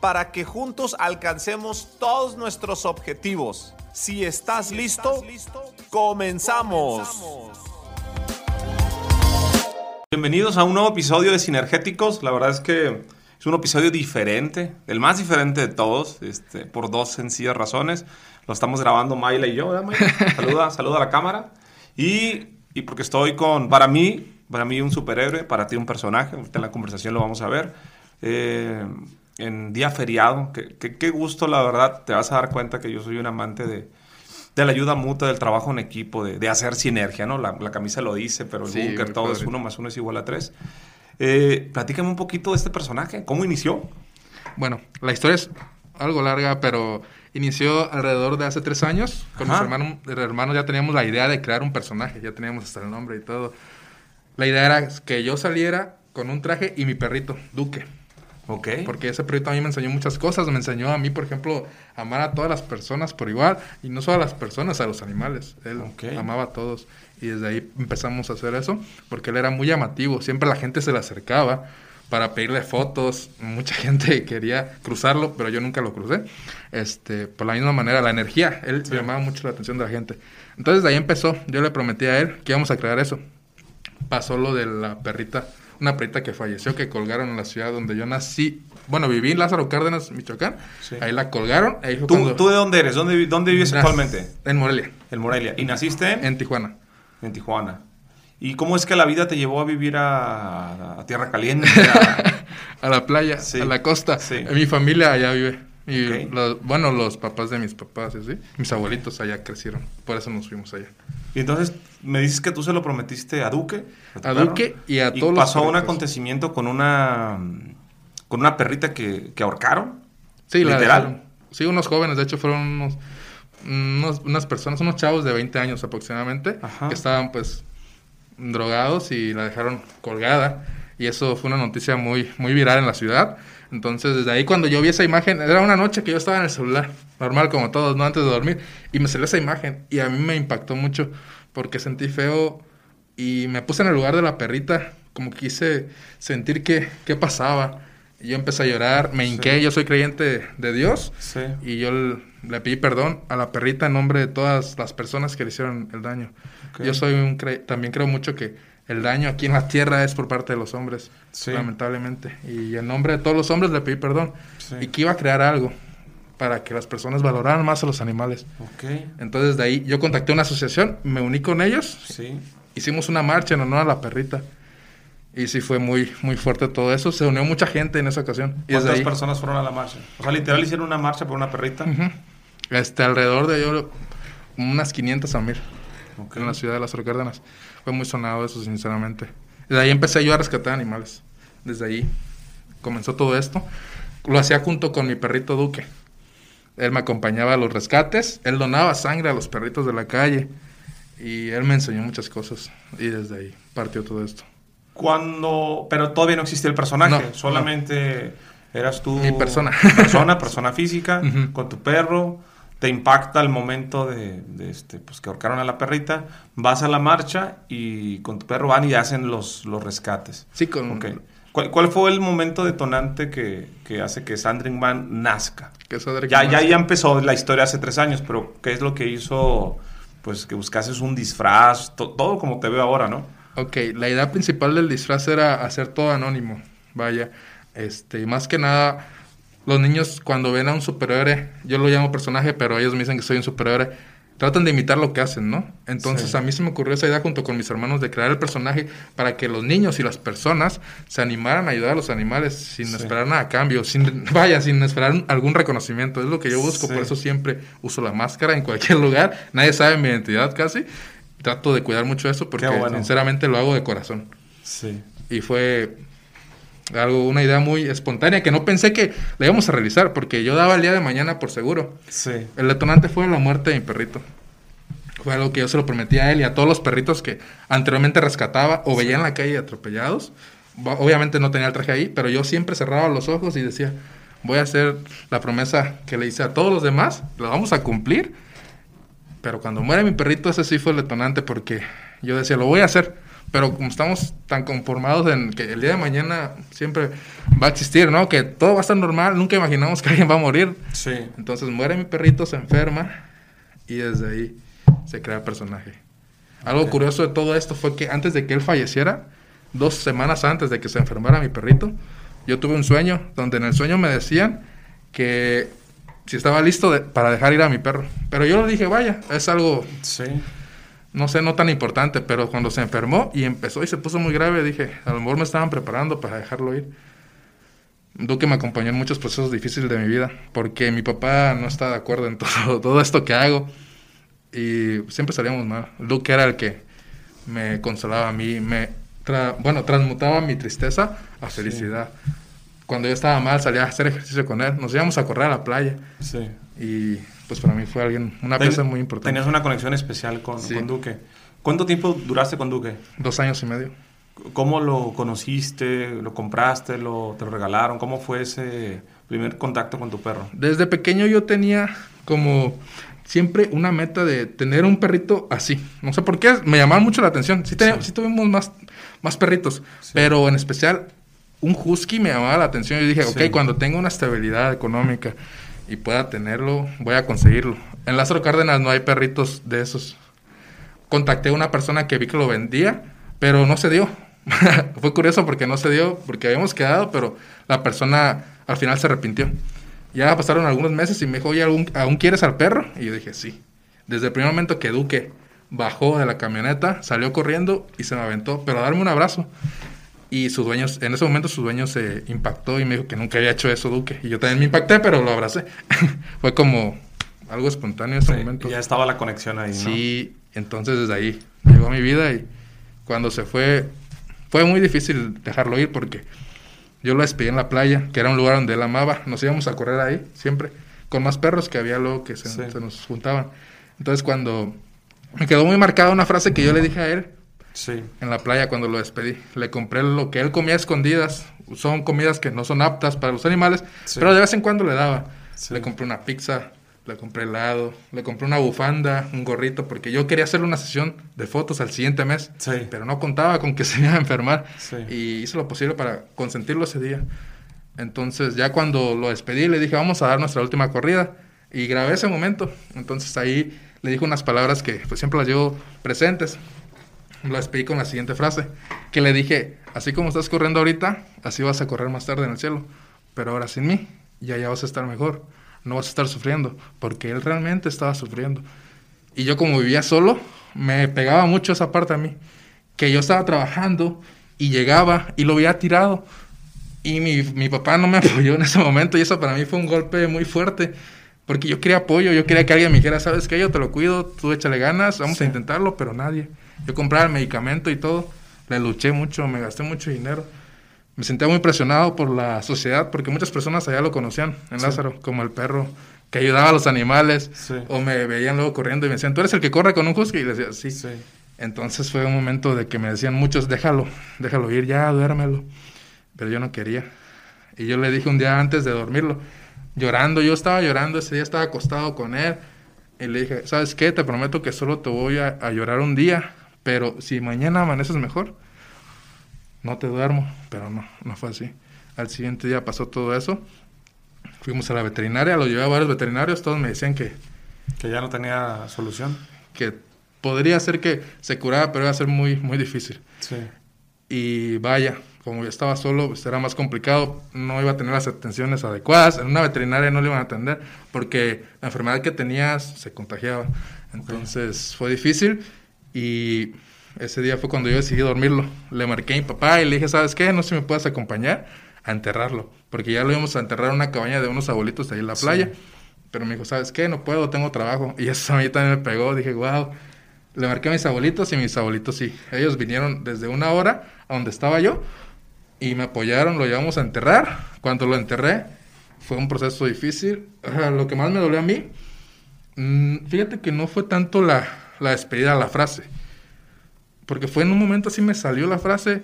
para que juntos alcancemos todos nuestros objetivos. Si estás, listo, comenzamos. Bienvenidos a un nuevo episodio de Sinergéticos. La verdad es que es un episodio diferente, el más diferente de todos, este, por dos sencillas razones. Lo estamos grabando Mayla y yo, ¿verdad, Mayla? Saluda, saluda a la cámara. Y, y, porque estoy con, para mí, para mí un superhéroe, para ti un personaje, ahorita en la conversación lo vamos a ver. Eh, en día feriado. Qué gusto, la verdad. Te vas a dar cuenta que yo soy un amante de, de la ayuda mutua, del trabajo en equipo, de, de hacer sinergia, ¿no? La, la, camisa lo dice, pero el sí, todo es uno más uno es igual a tres. Eh, platícame un poquito de este personaje. ¿Cómo inició? Bueno, la historia es algo larga, pero inició alrededor de hace tres años. Con mis hermanos, hermanos ya teníamos la idea de crear un personaje, ya teníamos hasta el nombre y todo. La idea era que yo saliera con un traje y mi perrito, Duque. Okay. Porque ese proyecto a mí me enseñó muchas cosas. Me enseñó a mí, por ejemplo, amar a todas las personas por igual. Y no solo a las personas, a los animales. Él okay. amaba a todos. Y desde ahí empezamos a hacer eso. Porque él era muy llamativo. Siempre la gente se le acercaba para pedirle fotos. Mucha gente quería cruzarlo, pero yo nunca lo crucé. Este, por la misma manera, la energía. Él sí. llamaba mucho la atención de la gente. Entonces de ahí empezó. Yo le prometí a él que íbamos a crear eso. Pasó lo de la perrita una perrita que falleció, que colgaron en la ciudad donde yo nací. Bueno, viví en Lázaro Cárdenas, Michoacán. Sí. Ahí la colgaron. Ahí ¿Tú, cuando... ¿Tú, de dónde eres? ¿Dónde, dónde vives actualmente? En Morelia. En Morelia. ¿Y naciste en? En Tijuana. En Tijuana. ¿Y cómo es que la vida te llevó a vivir a, a Tierra Caliente? A, a la playa, sí. a la costa. Sí. Mi familia allá vive. Y okay. los, bueno, los papás de mis papás, ¿sí? mis abuelitos allá crecieron. Por eso nos fuimos allá. Y entonces me dices que tú se lo prometiste a Duque. A, a Duque y a todos y pasó un acontecimiento con una con una perrita que, que ahorcaron. Sí, literal. Sí, unos jóvenes, de hecho fueron unos, unos, unas personas, unos chavos de 20 años aproximadamente, Ajá. que estaban pues drogados y la dejaron colgada. Y eso fue una noticia muy, muy viral en la ciudad. Entonces, desde ahí cuando yo vi esa imagen, era una noche que yo estaba en el celular, normal como todos, ¿no? Antes de dormir, y me salió esa imagen y a mí me impactó mucho porque sentí feo y me puse en el lugar de la perrita, como quise sentir qué, qué pasaba. Y yo empecé a llorar, me hinqué, sí. yo soy creyente de Dios, sí. y yo le pedí perdón a la perrita en nombre de todas las personas que le hicieron el daño. Okay. Yo soy un cre también creo mucho que el daño aquí en la tierra es por parte de los hombres, sí. lamentablemente. Y en nombre de todos los hombres le pedí perdón. Sí. Y que iba a crear algo para que las personas valoraran más a los animales. Okay. Entonces de ahí yo contacté una asociación, me uní con ellos. Sí. Hicimos una marcha en honor a la perrita. Y sí fue muy, muy fuerte todo eso. Se unió mucha gente en esa ocasión. ¿Cuántas ahí... personas fueron a la marcha? O sea, literal hicieron una marcha por una perrita. Uh -huh. Este, alrededor de yo, unas 500 a 1000 okay. en la ciudad de las Cárdenas. Fue muy sonado eso, sinceramente. Desde ahí empecé yo a rescatar animales. Desde ahí comenzó todo esto. Lo hacía junto con mi perrito Duque. Él me acompañaba a los rescates. Él donaba sangre a los perritos de la calle. Y él me enseñó muchas cosas. Y desde ahí partió todo esto. Cuando... Pero todavía no existía el personaje. No, Solamente no. eras tú... Mi persona. Persona, persona física, uh -huh. con tu perro te impacta el momento de, de, este, pues que ahorcaron a la perrita, vas a la marcha y con tu perro van y hacen los, los rescates. Sí, con... Okay. ¿Cuál, ¿Cuál, fue el momento detonante que, que hace que Sandring Van nazca? Que ya, ya, ya empezó la historia hace tres años, pero ¿qué es lo que hizo pues que buscases un disfraz? To, todo como te veo ahora, ¿no? Ok, la idea principal del disfraz era hacer todo anónimo, vaya. Este, más que nada los niños cuando ven a un superhéroe, yo lo llamo personaje, pero ellos me dicen que soy un superhéroe, tratan de imitar lo que hacen, ¿no? Entonces sí. a mí se me ocurrió esa idea junto con mis hermanos de crear el personaje para que los niños y las personas se animaran a ayudar a los animales sin sí. esperar nada a cambio, sin vaya, sin esperar algún reconocimiento. Es lo que yo busco, sí. por eso siempre uso la máscara en cualquier lugar. Nadie sabe mi identidad casi. Trato de cuidar mucho eso porque bueno. sinceramente lo hago de corazón. Sí. Y fue Algo, una idea muy espontánea que no pensé que la íbamos a realizar, porque yo daba el día de mañana por seguro. Sí. El detonante fue la muerte de mi perrito. Fue algo que yo se lo prometí a él y a todos los perritos que anteriormente rescataba o veía en la calle atropellados. Obviamente no tenía el traje ahí, pero yo siempre cerraba los ojos y decía, voy a hacer la promesa que le hice a todos los demás, la vamos a cumplir. Pero cuando muere mi perrito, ese sí fue el detonante porque yo decía, lo voy a hacer. Pero como estamos tan conformados en que el día de mañana siempre va a existir, ¿no? Que todo va a estar normal, nunca imaginamos que alguien va a morir. Sí. Entonces muere mi perrito, se enferma y desde ahí se crea el personaje. Algo curioso de todo esto fue que antes de que él falleciera, dos semanas antes de que se enfermara mi perrito, yo tuve un sueño donde en el sueño me decían que si estaba listo para dejar ir a mi perro. Pero yo le dije, vaya, es algo, sí. No sé, no tan importante, pero cuando se enfermó y empezó y se puso muy grave, dije, a lo mejor me estaban preparando para dejarlo ir. Duque me acompañó en muchos procesos difíciles de mi vida, porque mi papá no está de acuerdo en todo, todo esto que hago y siempre salíamos mal. Duque era el que me consolaba a mí, me bueno, transmutaba mi tristeza a felicidad. Cuando yo estaba mal, salía a hacer ejercicio con él. Nos íbamos a correr a la playa. Sí. Y pues para mí fue alguien, una pieza muy importante. Tenías una conexión especial con, con, Duque. ¿Cuánto tiempo duraste con Duque? Dos años y medio. ¿Cómo lo conociste? ¿Lo compraste? Lo, ¿Te lo regalaron? ¿Cómo fue ese primer contacto con tu perro? Desde pequeño yo tenía como siempre una meta de tener un perrito así. No sé por qué, me llamaba mucho la atención. Sí, sí. tuvimos más, más perritos, pero en especial un husky me llamaba la atención. Yo dije, ok, cuando tenga una estabilidad económica y pueda tenerlo, voy a conseguirlo. En Lázaro Cárdenas no hay perritos de esos. Contacté a una persona que vi que lo vendía, pero no se dio. Fue curioso porque no se dio, porque habíamos quedado, pero la persona al final se arrepintió. Ya pasaron algunos meses y me dijo, oye, ¿aún, quieres al perro? Y yo dije, sí. Desde el primer momento que Duque bajó de la camioneta, salió corriendo y se me aventó, pero a darme un abrazo. Y sus dueños, en ese momento su dueño se impactó y me dijo que nunca había hecho eso Duque. Y yo también me impacté, pero lo abracé. Fue como algo espontáneo en ese momento. Ya estaba la conexión ahí, ¿no? Sí, entonces desde ahí llegó a mi vida y cuando se fue, fue muy difícil dejarlo ir porque yo lo despedí en la playa, que era un lugar donde él amaba. Nos íbamos a correr ahí siempre, con más perros que había luego que se, nos juntaban. Entonces cuando me quedó muy marcada una frase que yo le dije a él sí. en la playa cuando lo despedí. Le compré lo que él comía escondidas. Son comidas que no son aptas para los animales, pero de vez en cuando le daba. Le compré una pizza, le compré helado, le compré una bufanda, un gorrito, porque yo quería hacerle una sesión de fotos al siguiente mes, pero no contaba con que se iba a enfermar y hice lo posible para consentirlo ese día. Entonces ya cuando lo despedí le dije, vamos a dar nuestra última corrida y grabé ese momento. Entonces ahí le dije unas palabras que pues, siempre las llevo presentes. Lo despedí con la siguiente frase, que le dije, así como estás corriendo ahorita, así vas a correr más tarde en el cielo, pero ahora sin mí, ya ya vas a estar mejor no vas a estar sufriendo, porque él realmente estaba sufriendo. Y yo como vivía solo, me pegaba mucho esa parte a mí, que yo estaba trabajando y llegaba y lo había tirado. Y mi, mi papá no me apoyó en ese momento y eso para mí fue un golpe muy fuerte, porque yo quería apoyo, yo quería que alguien me dijera, sabes qué, yo te lo cuido, tú échale ganas, vamos a intentarlo, pero nadie. Yo compraba el medicamento y todo, le luché mucho, me gasté mucho dinero me sentía muy presionado por la sociedad porque muchas personas allá lo conocían en Lázaro, como el perro que ayudaba a los animales, o me veían luego corriendo y me decían, tú eres el que corre con un husky, y les decía, sí. Entonces fue un momento de que me decían muchos, déjalo, déjalo ir, ya, duérmelo. Pero yo no quería. Y yo le dije un día antes de dormirlo, llorando, yo estaba llorando, ese día estaba acostado con él, y le dije, ¿sabes qué? Te prometo que solo te voy a, a llorar un día, pero si mañana amaneces mejor, no te duermo, pero no, no fue así. Al siguiente día pasó todo eso. Fuimos a la veterinaria, lo llevé a varios veterinarios, todos me decían que... Que ya no tenía solución. Que podría ser que se curara, pero iba a ser muy, muy difícil. Sí. Y vaya, como yo estaba solo, pues era más complicado, no iba a tener las atenciones adecuadas, en una veterinaria no le iban a atender, porque la enfermedad que tenías se contagiaba. Entonces fue difícil y ese día fue cuando yo decidí dormirlo. Le marqué a mi papá y le dije, ¿sabes qué? No sé si me puedes acompañar a enterrarlo. Porque ya lo íbamos a enterrar en una cabaña de unos abuelitos ahí en la playa. Pero me dijo, ¿sabes qué? No puedo, tengo trabajo. Y eso a mí también me pegó. Dije, wow. Le marqué a mis abuelitos y mis abuelitos sí. Ellos vinieron desde una hora a donde estaba yo y me apoyaron, lo llevamos a enterrar. Cuando lo enterré, fue un proceso difícil. Lo que más me dolió a mí, mm, fíjate que no fue tanto la, la despedida, la frase. Porque fue en un momento así me salió la frase.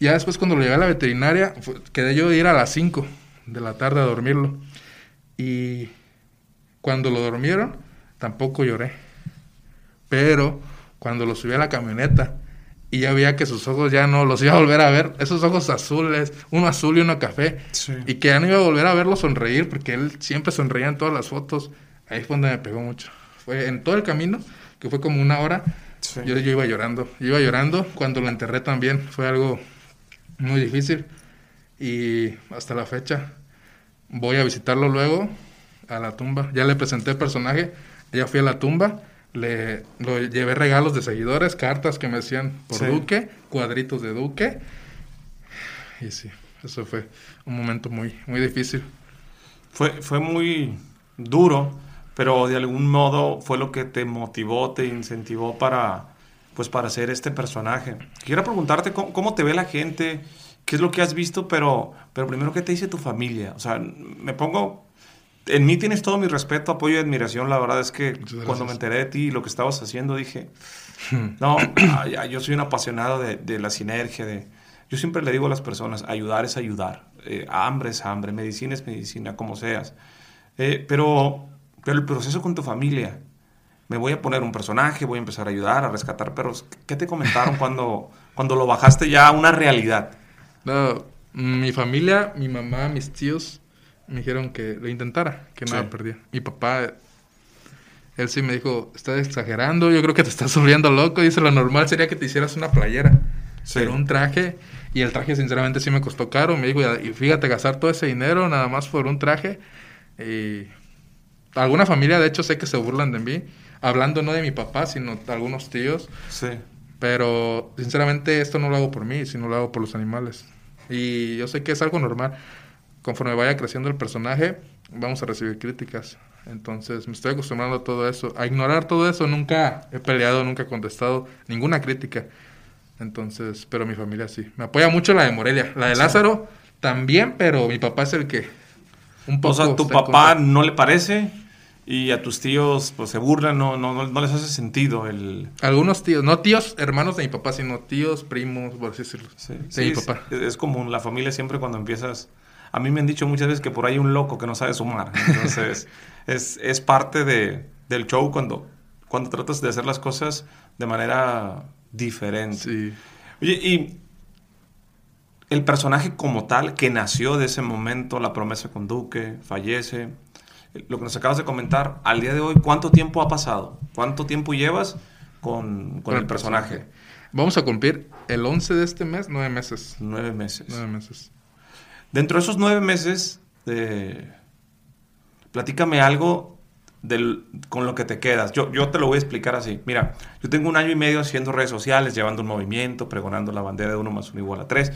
Ya después cuando lo llegué a la veterinaria, quedé yo de ir a las 5 de la tarde a dormirlo. Y cuando lo dormieron, tampoco lloré. Pero cuando lo subí a la camioneta y ya veía que sus ojos ya no los iba a volver a ver, esos ojos azules, uno azul y uno café, y que ya no iba a volver a verlo sonreír porque él siempre sonreía en todas las fotos, ahí fue donde me pegó mucho. Fue en todo el camino, que fue como una hora, yo, yo iba llorando, iba llorando, cuando lo enterré también. Fue algo muy difícil. Y hasta la fecha voy a visitarlo luego a la tumba, ya le presenté el personaje, ya fui a la tumba le llevé regalos de seguidores, cartas que me decían por Duque, cuadritos de Duque. Y sí, eso fue un momento muy, muy difícil. Fue, fue muy duro, pero de algún modo fue lo que te motivó, te incentivó para, pues, para hacer este personaje. Quiero preguntarte cómo, cómo te ve la gente, qué es lo que has visto, pero, pero primero, ¿qué te dice tu familia? O sea, me pongo en mí tienes todo mi respeto, apoyo y admiración. La verdad es que cuando me enteré de ti y lo que estabas haciendo, dije, no, yo soy un apasionado de, la sinergia. De, yo siempre le digo a las personas, ayudar es ayudar. Eh, hambre es hambre, medicina es medicina, como seas. Eh, pero, pero el proceso con tu familia, me voy a poner un personaje, voy a empezar a ayudar, a rescatar perros. ¿Qué te comentaron cuando, cuando lo bajaste ya a una realidad? No, mi familia, mi mamá, mis tíos me dijeron que lo intentara, que nada perdía. Mi papá, él sí me dijo, estás exagerando, yo creo que te estás volviendo loco. Dice, lo normal sería que te hicieras una playera, pero un traje. Y el traje, sinceramente, sí me costó caro. Me dijo, y fíjate, gastar todo ese dinero nada más por un traje. Y alguna familia, de hecho, sé que se burlan de mí. Hablando no de mi papá, sino de algunos tíos. Sí. Pero, sinceramente, esto no lo hago por mí, sino lo hago por los animales. Y yo sé que es algo normal conforme vaya creciendo el personaje, vamos a recibir críticas. Entonces me estoy acostumbrando a todo eso. A ignorar todo eso, nunca he peleado, nunca he contestado ninguna crítica. Entonces, pero mi familia sí. Me apoya mucho la de Morelia. La de Lázaro también, pero mi papá es el que... Un poco o sea, tu papá no le parece y a tus tíos pues se burlan, no, no, no, les hace sentido el... Algunos tíos, no tíos hermanos de mi papá, sino tíos, primos, por así decirlo. Sí, de mi papá. Es, es común, la familia siempre cuando empiezas a mí me han dicho muchas veces que por ahí hay un loco que no sabe sumar. Entonces, es, es, parte de, del show cuando, cuando tratas de hacer las cosas de manera diferente. Sí. Oye, y el personaje como tal que nació de ese momento, la promesa con Duque, fallece, lo que nos acabas de comentar, al día de hoy, ¿cuánto tiempo ha pasado? ¿Cuánto tiempo llevas con, con, el, personaje? Vamos a cumplir el 11 de este mes, nueve meses. Nueve meses. Nueve meses. Dentro de esos nueve meses, de... platícame algo del, con lo que te quedas. Yo, yo te lo voy a explicar así. Mira, yo tengo un año y medio haciendo redes sociales, llevando un movimiento, pregonando la bandera de uno más uno igual a tres.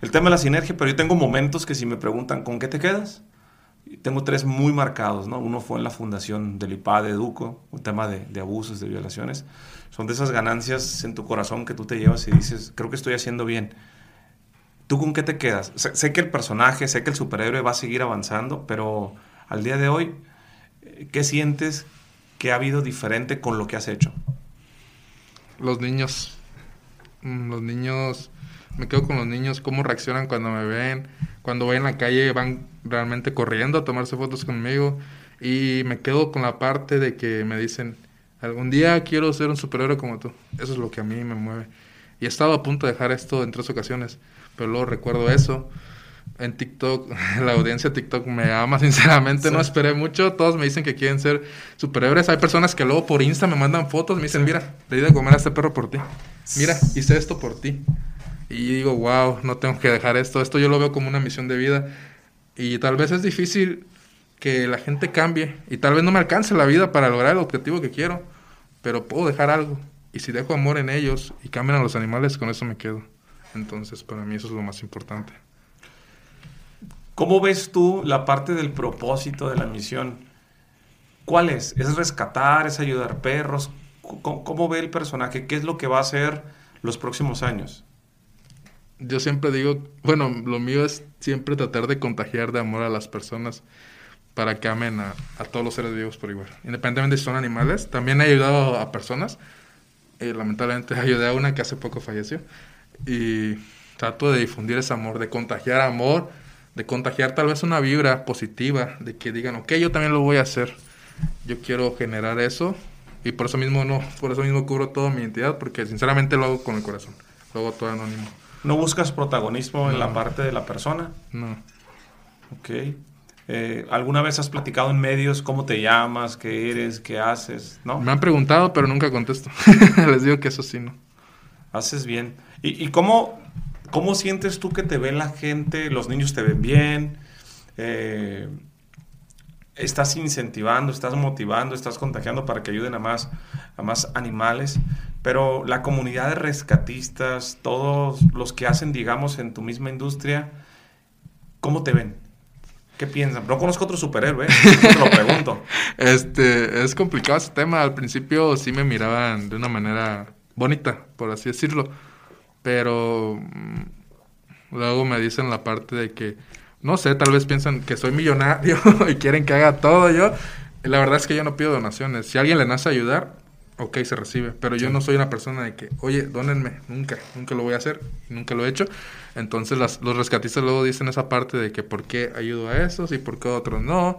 El tema de la sinergia, pero yo tengo momentos que si me preguntan con qué te quedas, tengo tres muy marcados, ¿no? Uno fue en la fundación del IPA de Educo, un tema de, de, abusos, de violaciones. Son de esas ganancias en tu corazón que tú te llevas y dices, creo que estoy haciendo bien. ¿Tú con qué te quedas? Sé, que el personaje, sé que el superhéroe va a seguir avanzando, pero al día de hoy, ¿qué sientes que ha habido diferente con lo que has hecho? Los niños. Mm, los niños, me quedo con los niños, cómo reaccionan cuando me ven, cuando voy en la calle van realmente corriendo a tomarse fotos conmigo y me quedo con la parte de que me dicen, algún día quiero ser un superhéroe como tú. Eso es lo que a mí me mueve. Y he estado a punto de dejar esto en tres ocasiones pero luego recuerdo eso. En TikTok, la audiencia de TikTok me ama sinceramente, no esperé mucho, todos me dicen que quieren ser superhéroes, hay personas que luego por Insta me mandan fotos, me dicen, mira, le di de comer a este perro por ti, mira, hice esto por ti. Y digo, wow, no tengo que dejar esto, esto yo lo veo como una misión de vida. Y tal vez es difícil que la gente cambie y tal vez no me alcance la vida para lograr el objetivo que quiero, pero puedo dejar algo. Y si dejo amor en ellos y cambian a los animales, con eso me quedo. Entonces, para mí eso es lo más importante. ¿Cómo ves tú la parte del propósito de la misión? ¿Cuál es? ¿Es rescatar? ¿Es ayudar perros? ¿Cómo, ve el personaje? ¿Qué es lo que va a hacer los próximos años? yo siempre digo, bueno, lo mío es siempre tratar de contagiar de amor a las personas para que amen a, todos los seres vivos por igual. Independientemente si son animales, también he ayudado a personas. Eh, lamentablemente ayudé a una que hace poco falleció. Y trato de difundir ese amor, de contagiar amor, de contagiar tal vez una vibra positiva, de que digan, ok, yo también lo voy a hacer. Yo quiero generar eso y por eso mismo no, por eso mismo cubro toda mi identidad, porque sinceramente lo hago con el corazón, lo hago todo anónimo. ¿No buscas protagonismo en la parte de la persona? No. Ok. Eh, ¿Alguna vez has platicado en medios cómo te llamas, qué eres, qué haces? ¿no? Me han preguntado, pero nunca contesto. Les digo que eso sí, no. Haces bien. ¿Y, cómo, cómo sientes tú que te ve la gente? ¿Los niños te ven bien? Eh, estás incentivando, estás motivando, estás contagiando para que ayuden a más, a más animales, pero la comunidad de rescatistas, todos los que hacen, digamos, en tu misma industria, ¿cómo te ven? ¿Qué piensan? No conozco otro superhéroe, ¿eh? te lo pregunto. Este, es complicado ese tema. Al principio sí me miraban de una manera bonita, por así decirlo, pero mm, luego me dicen la parte de que no sé, tal vez piensan que soy millonario y quieren que haga todo yo. La verdad es que yo no pido donaciones. Si alguien le nace ayudar, ok, se recibe. Pero yo no soy una persona de que, oye, dónenme. Nunca, nunca lo voy a hacer. Nunca lo he hecho. Entonces los rescatistas luego dicen esa parte de que por qué ayudo a esos y por qué a otros no.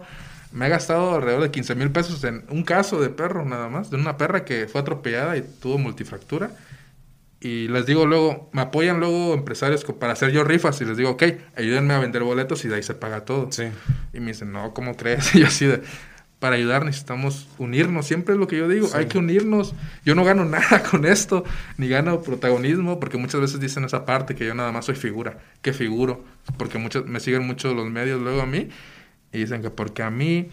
Me he gastado alrededor de 15 mil pesos en un caso de perro nada más. De una perra que fue atropellada y tuvo multifractura. Y les digo luego, me apoyan luego empresarios para hacer yo rifas y les digo, ok, ayúdenme a vender boletos y de ahí se paga todo. Sí. Y me dicen, no, ¿cómo crees? Y yo así de, para ayudar necesitamos unirnos, siempre es lo que yo digo, hay que unirnos. Yo no gano nada con esto, ni gano protagonismo, porque muchas veces dicen esa parte que yo nada más soy figura, que figuro, porque muchos me siguen mucho los medios luego a mí y dicen que porque a mí,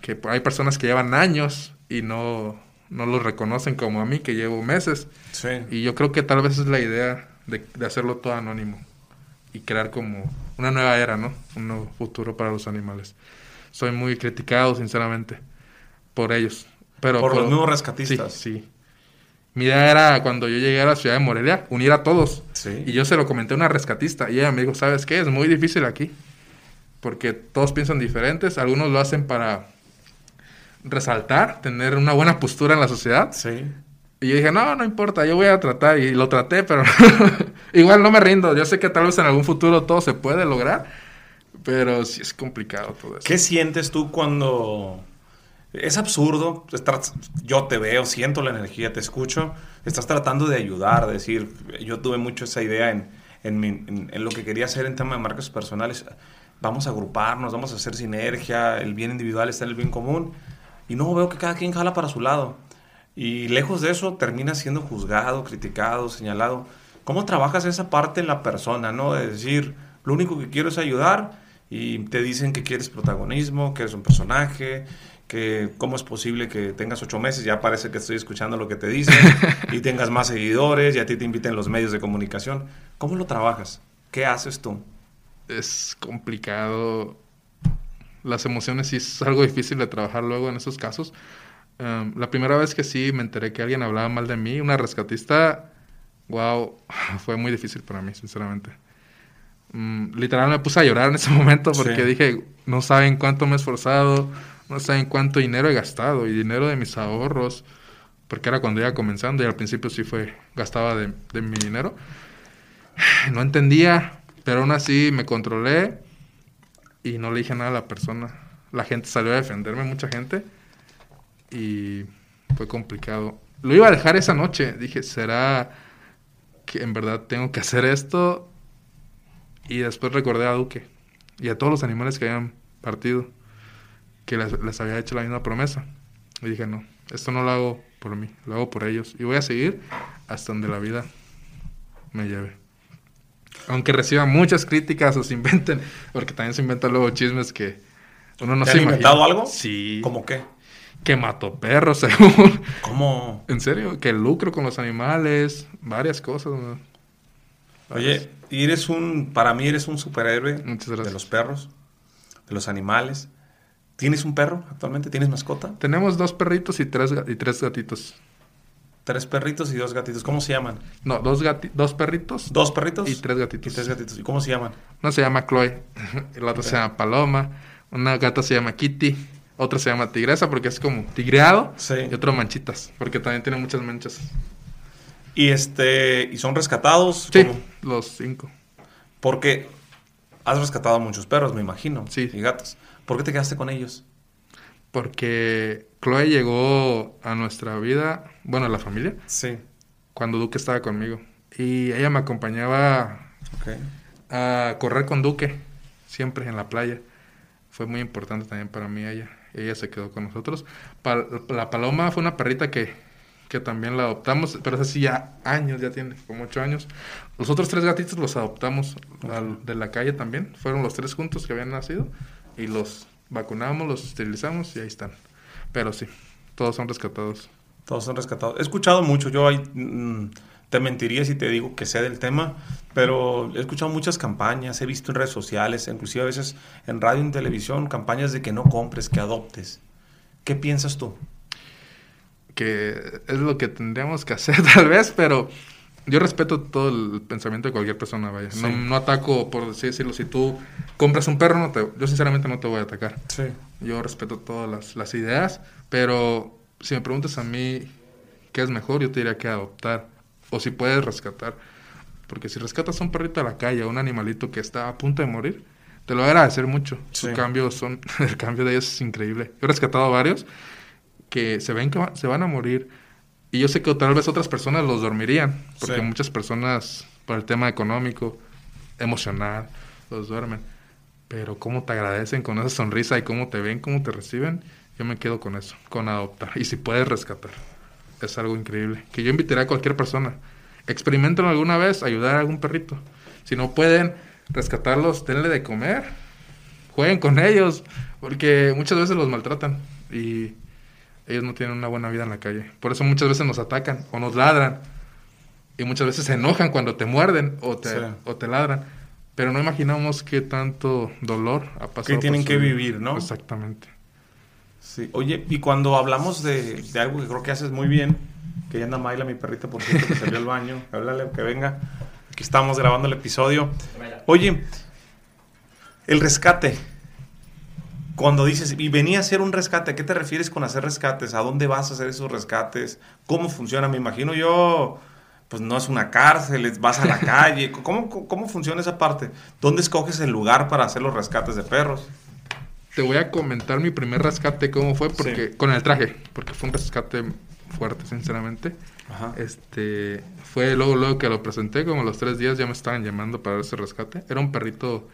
que hay personas que llevan años y no no lo reconocen como a mí, que llevo meses. Sí. Y yo creo que tal vez es la idea de, hacerlo todo anónimo y crear como una nueva era, ¿no? Un nuevo futuro para los animales. Soy muy criticado, sinceramente, por ellos. Pero por, los nuevos rescatistas. Sí, sí. Mi idea era, cuando yo llegué a la ciudad de Morelia, unir a todos. Sí. Y yo se lo comenté a una rescatista y ella me dijo, ¿sabes qué? Es muy difícil aquí. Porque todos piensan diferentes. Algunos lo hacen para resaltar, tener una buena postura en la sociedad. Sí. Y yo dije, no, no importa, yo voy a tratar. Y lo traté, pero igual no me rindo. Yo sé que tal vez en algún futuro todo se puede lograr, pero sí es complicado todo eso. ¿Qué sientes tú cuando... Es absurdo, yo te veo, siento la energía, te escucho, estás tratando de ayudar, de decir, yo tuve mucho esa idea en, en, en lo que quería hacer en tema de marcas personales, vamos a agruparnos, vamos a hacer sinergia, el bien individual está en el bien común, y no veo que cada quien jala para su lado. Y lejos de eso termina siendo juzgado, criticado, señalado. ¿Cómo trabajas esa parte en la persona, no? De decir, lo único que quiero es ayudar y te dicen que quieres protagonismo, que eres un personaje, que cómo es posible que tengas ocho meses, ya parece que estoy escuchando lo que te dicen, y tengas más seguidores, y a ti te inviten los medios de comunicación. ¿Cómo lo trabajas? ¿Qué haces tú? Es complicado las emociones sí es algo difícil de trabajar luego en esos casos. Em, la primera vez que sí me enteré que alguien hablaba mal de mí, una rescatista, wow, fue muy difícil para mí, sinceramente. Mm, literal me puse a llorar en ese momento porque dije, no saben cuánto me he esforzado, no saben cuánto dinero he gastado y dinero de mis ahorros, porque era cuando iba comenzando y al principio sí fue, gastaba de, de mi dinero. No entendía, pero aún así me controlé y no le dije nada a la persona. La gente salió a defenderme, mucha gente, y fue complicado. Lo iba a dejar esa noche, dije, ¿será que en verdad tengo que hacer esto? Y después recordé a Duque y a todos los animales que habían partido, que les, había hecho la misma promesa. Y dije, no, esto no lo hago por mí, lo hago por ellos. Y voy a seguir hasta donde la vida me lleve aunque reciba muchas críticas o se inventen, porque también se inventan luego chismes que uno no se imagina. inventado algo? Sí. ¿Cómo qué? Que mató perros, según. ¿Cómo? ¿En serio? Que lucro con los animales, varias cosas. Oye, y eres un, para mí eres un superhéroe de los perros, de los animales. ¿Tienes un perro actualmente? ¿Tienes mascota? Tenemos dos perritos y tres, y tres gatitos. Tres perritos y dos gatitos. ¿Cómo se llaman? No, dos, dos perritos. ¿Dos perritos? Y tres gatitos. Y tres gatitos. ¿Y cómo se llaman? Una se llama Chloe, la otra se llama Paloma, una gata se llama Kitty, otra se llama Tigresa porque es como tigreado. Sí. Y otro Manchitas, porque también tiene muchas manchas. ¿Y este y son rescatados? Sí, los cinco. Porque has rescatado a muchos perros, me imagino. Sí. Y gatos. ¿Por qué te quedaste con ellos? Porque Chloe llegó a nuestra vida, bueno, a la familia. Sí. Cuando Duque estaba conmigo. Y ella me acompañaba a correr con Duque, siempre en la playa. Fue muy importante también para mí ella. Ella se quedó con nosotros. la Paloma fue una perrita que, que también la adoptamos, pero es así ya años, ya tiene como ocho años. Los otros tres gatitos los adoptamos de la calle también. Fueron los tres juntos que habían nacido y los vacunamos, los esterilizamos y ahí están. Pero sí, todos son rescatados. Todos son rescatados. He escuchado mucho, yo ahí, mm, te mentiría si te digo que sé del tema, pero he escuchado muchas campañas, he visto en redes sociales, inclusive a veces en radio y en televisión, campañas de que no compres, que adoptes. ¿Qué piensas tú? Que es lo que tendríamos que hacer tal vez, pero yo respeto todo el pensamiento de cualquier persona, vaya. No, ataco, por así decirlo, si tú compras un perro, no te, yo sinceramente no te voy a atacar. Sí. Yo respeto todas las, las ideas, pero si me preguntas a mí qué es mejor, yo te diría que adoptar o si puedes rescatar. Porque si rescatas a un perrito a la calle, a un animalito que está a punto de morir, te lo voy a agradecer mucho. Su cambio son, el cambio de ellos es increíble. Yo he rescatado varios que se ven que se van a morir. Y yo sé que tal vez otras personas los dormirían. Porque muchas personas, por el tema económico, emocional, los duermen. Pero cómo te agradecen con esa sonrisa y cómo te ven, cómo te reciben, yo me quedo con eso, con adoptar. Y si puedes rescatar es algo increíble. Que yo invitaría a cualquier persona. Experimenten alguna vez, ayudar a algún perrito. Si no pueden rescatarlos, denle de comer. Jueguen con ellos. Porque muchas veces los maltratan. Y ellos no tienen una buena vida en la calle. Por eso muchas veces nos atacan o nos ladran. Y muchas veces se enojan cuando te muerden o te, o te ladran. Pero no imaginamos qué tanto dolor ha pasado. Que tienen que vivir, ¿no? Exactamente. Sí, oye, y cuando hablamos de, algo que creo que haces muy bien, que ya anda Mayla, mi perrita, por cierto, que salió al baño, háblale que venga. Aquí estamos grabando el episodio. Oye, el rescate. Cuando dices, y venía a hacer un rescate, ¿a qué te refieres con hacer rescates? ¿A dónde vas a hacer esos rescates? ¿Cómo funciona? Me imagino yo, pues no es una cárcel, vas a la calle. ¿Cómo, cómo funciona esa parte? ¿Dónde escoges el lugar para hacer los rescates de perros? te voy a comentar mi primer rescate, cómo fue, porque con el traje, porque fue un rescate fuerte, sinceramente. Ajá. Este, fue luego, luego que lo presenté, como los tres días ya me estaban llamando para ese rescate. Era un perrito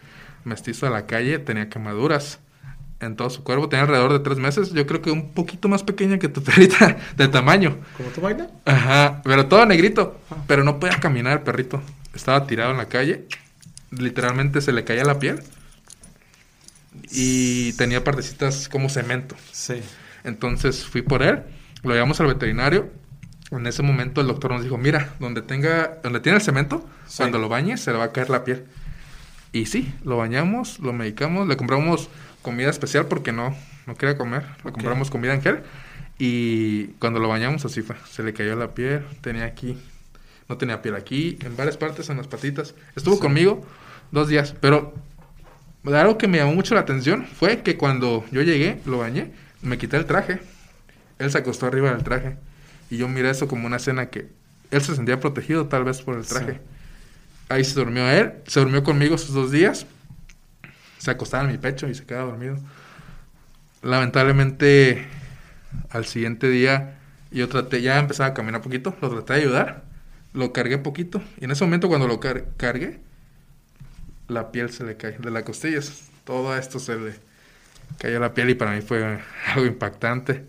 mestizo a la calle, tenía quemaduras en todo su cuerpo, tenía alrededor de tres meses, yo creo que un poquito más pequeña que tu perrita de tamaño. ¿Como tu vaina? Ajá, pero todo negrito, pero no podía caminar el perrito. Estaba tirado en la calle, literalmente se le caía la piel y tenía partecitas como cemento. Sí. Entonces fui por él, lo llevamos al veterinario. En ese momento el doctor nos dijo, mira, donde tenga, donde tiene el cemento, cuando lo bañes se le va a caer la piel. Y sí, lo bañamos, lo medicamos, le compramos comida especial porque no, no quería comer. Le compramos comida en gel. Y cuando lo bañamos así fue, se le cayó la piel, tenía aquí, no tenía piel aquí, en varias partes, en las patitas. Estuvo conmigo dos días, pero algo que me llamó mucho la atención fue que cuando yo llegué, lo bañé, me quité el traje. Él se acostó arriba del traje. Y yo miré eso como una escena que él se sentía protegido tal vez por el traje. Ahí se durmió él, se durmió conmigo esos dos días. Se acostaba en mi pecho y se quedaba dormido. Lamentablemente, al siguiente día, yo traté, ya empezaba a caminar poquito, lo traté de ayudar, lo cargué poquito. Y en ese momento cuando lo cargué, la piel se le cae de las costillas. Todo esto se le cayó la piel y para mí fue algo impactante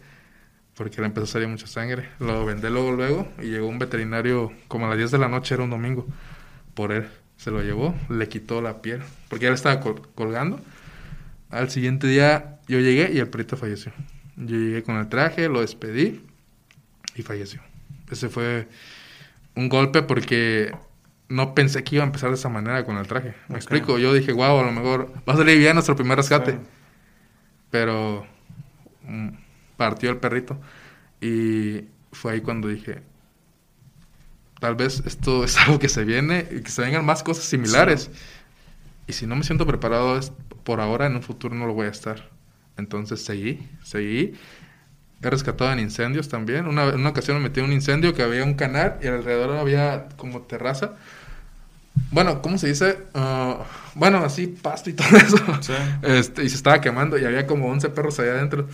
porque le empezó a salir mucha sangre. Lo vendé luego, luego y llegó un veterinario como a las 10 de la noche, era un domingo, por él. Se lo llevó, le quitó la piel porque ya le estaba colgando. Al siguiente día yo llegué y el perrito falleció. Yo llegué con el traje, lo despedí y falleció. Ese fue un golpe porque no pensé que iba a empezar de esa manera con el traje. Me explico, yo dije, wow, a lo mejor va a salir bien nuestro primer rescate. Pero mm, partió el perrito y fue ahí cuando dije, tal vez esto es algo que se viene y que se vengan más cosas similares. Y si no me siento preparado es, por ahora, en un futuro no lo voy a estar. Entonces seguí, seguí. He rescatado en incendios también. Una, en una ocasión me metí en un incendio que había un canal y alrededor había como terraza. Bueno, ¿cómo se dice? Ah, bueno, así pasto y todo eso. Este, y se estaba quemando y había como 11 perros allá adentro.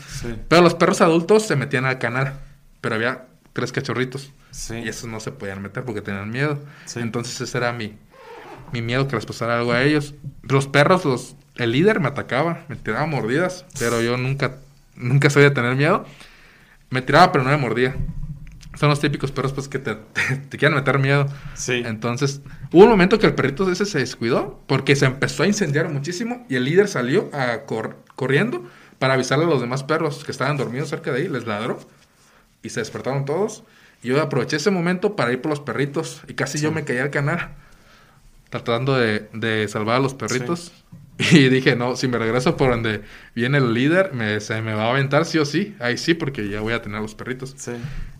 Pero los perros adultos se metían al canal. Pero había tres cachorritos. Y esos no se podían meter porque tenían miedo. Entonces ese era mi, mi miedo que les pasara algo a ellos. Los perros, los, el líder me atacaba, me tiraba mordidas, pero yo nunca, nunca sabía tener miedo. Me tiraba, pero no me mordía. Son los típicos perros pues que te, te, quieren meter miedo. Sí. Entonces, hubo un momento que el perrito ese se descuidó porque se empezó a incendiar muchísimo y el líder salió a corriendo para avisarle a los demás perros que estaban dormidos cerca de ahí, les ladró y se despertaron todos. Y yo aproveché ese momento para ir por los perritos y casi yo me caí al canal tratando de, de salvar a los perritos. Y dije, no, si me regreso por donde viene el líder, me, se me va a aventar sí o sí. Ahí sí, porque ya voy a tener los perritos.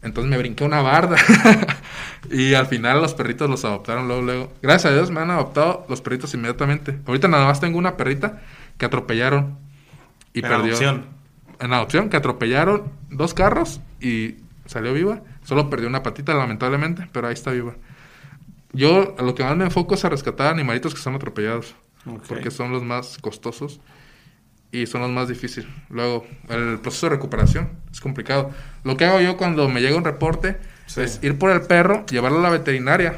Entonces me brinqué una barda. y al final los perritos los adoptaron luego, luego. Gracias a Dios me han adoptado los perritos inmediatamente. Ahorita nada más tengo una perrita que atropellaron y en perdió. Adopción. En adopción, que atropellaron dos carros y salió viva. Solo perdió una patita, lamentablemente, pero ahí está viva. Yo lo que más me enfoco es a rescatar animalitos que son atropellados porque son los más costosos y son los más difíciles. Luego, el proceso de recuperación es complicado. Lo que hago yo cuando me llega un reporte es ir por el perro, llevarlo a la veterinaria